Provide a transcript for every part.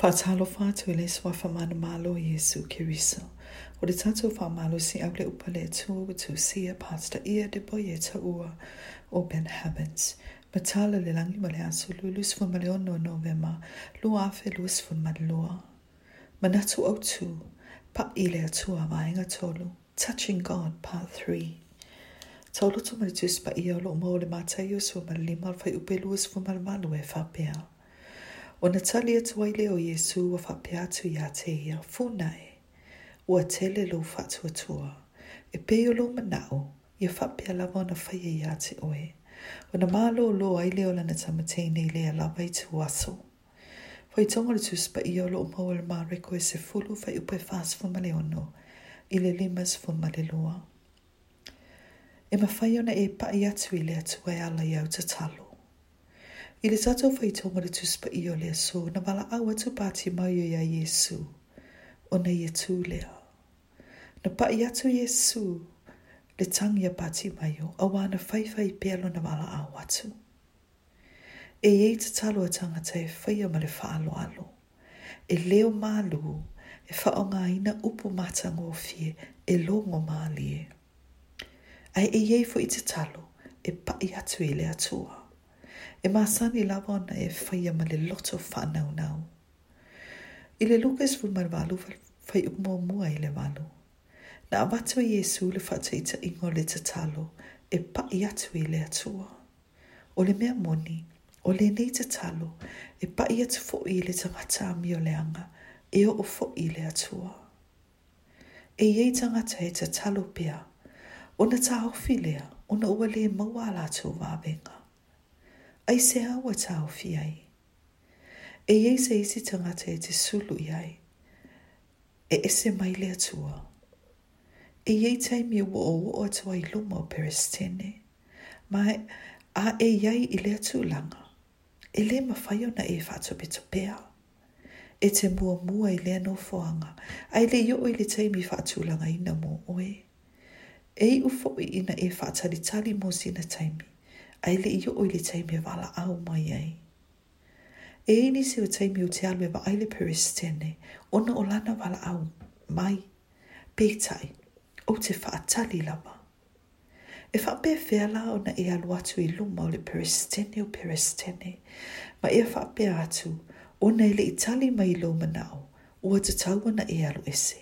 Fa talo fa tu le swa fa mana malo Yesu Kiriso. O de tatu fa malo si avle upale tu tu sia pasta ia de ta ua open heavens. Matala le langi male asu lu lus fun male ono novema. Lu afe lus fun madloa. Manatu o tu. Pa ile atu avainga tolu. Touching God, Part 3. Tolu tu male tu pa ia lo mo le mata Yesu male limal fa upelus fun male malu e fa pea. O Onatalia tuile o Yesu wa whapeatu ia te ia O Ua tele lo whatuatua. E peo lo manao, ia whapea lava na fa e ia te oe. Wana malo lo aile la lana tamatene i lea lava i tu aso. i tonga le tuspa i o lo umau al e se fulu i upe whas fumale ono, i le limas fumale loa. E mawhai ona e pa i atu i lea e ala i au talo. I le tatou fai tonga le i o le aso na wala awa tu pāti mai o ia Yesu o nei e tū lea. Na pa i atu Yesu le tangi a pāti mai o a wana fai fai pēlo na wala awa tu. E iei te talo a tangata e fai ama le wha alo alo. E leo mālu e wha o ngā ina upu mata ngofie e longo mālie. Ai e iei fo i te talo e pa i atu i le atuao. E masani lava ona e faya ma le loto whanau nau. I le lukas e vun mar walu fai umo mua i le walu. Na amatua Jesu le whataita ingo le tatalo e pa i atu i le atua. O le mea moni, o le nei tatalo e pa i atu fo i le tamata ami o leanga e o fo i le atua. E iei tangata e tatalo pia, o na ta hofi lea, o na ua le mawala atu wabenga ai se awa tau fi ai. E ei se isi tangata e te sulu i ai. E ese mai lea tua. E ei taimi ua o ua o tua i luma o peristene. Ma a e iai i lea tūlanga. E le mawhaio na e whato bito pea. E te mua mua i lea no fuanga. Ai le yo i le taimi whatulanga ina mō oe. E i ufo i ina e whatari tali mō sina taimi. ai le iyo oi le me wala au mai ai. E ni se o me o te alme wa ai le peris tene, ona o lana wala au mai, pētai, o te whaatali lama. E whape la o na e alu atu i luma o le peris tene o peris tene, ma e whape atu, na e le itali mai lo manao, o te tau na e alu ese.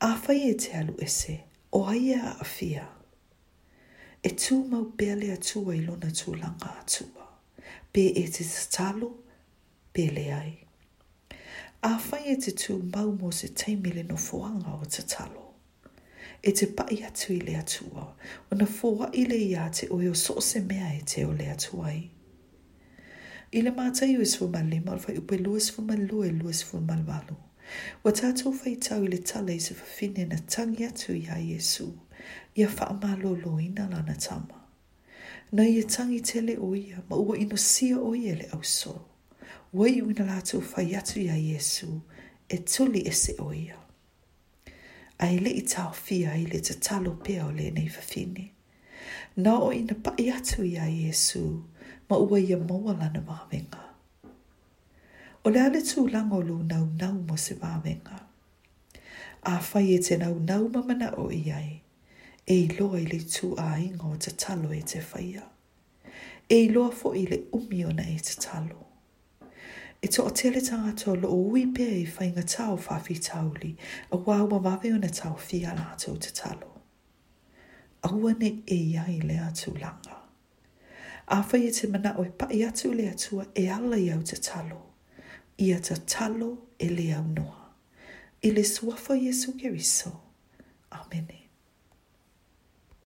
A whai e te alu ese, o aia a awhia. e tū mau pēle atua i lona tū langa atua. Pē e te tatalo, pēle ai. A whai e te tū mau mō se teimile no fuanga o tatalo. E te pai atu i le atua, o na fua i le ia te oi o so se mea e te o le atua i. I le mātai u esu ma le marwhai upe lu esu ma lu e lu esu ma lu alu. Wa tātou whai tau i le tala i se whawhine na tangi atu i a Jesu. Jesu ia whaamaloloina lana tama. Na ia e tangi tele o ia, ma ua ino sia o ia le au so. Wai ui la lātou whai atu ia Iesu, e tuli e se o ia. A ele i tau fia i le te talo pia o le nei fafine. Na o ina pai atu ia Iesu, ma ua ia maua lana mawenga. O le ale tū langolo nau nau mo se venga. A whai e te nau nau mamana o iai e loa i le tū a inga o te talo e te whaia. E loa fo i le umi ona e te talo. E to o tele tangato lo o ui pia i whainga tau whawhi tauli a wawa wawe ona tau fia na atu te talo. Aua ne e ia i le atu langa. A whai e te mana o e pai atu le atua e ala i au te talo. Ia te talo e le au noa. I le suafo Jesu Geriso. Amene.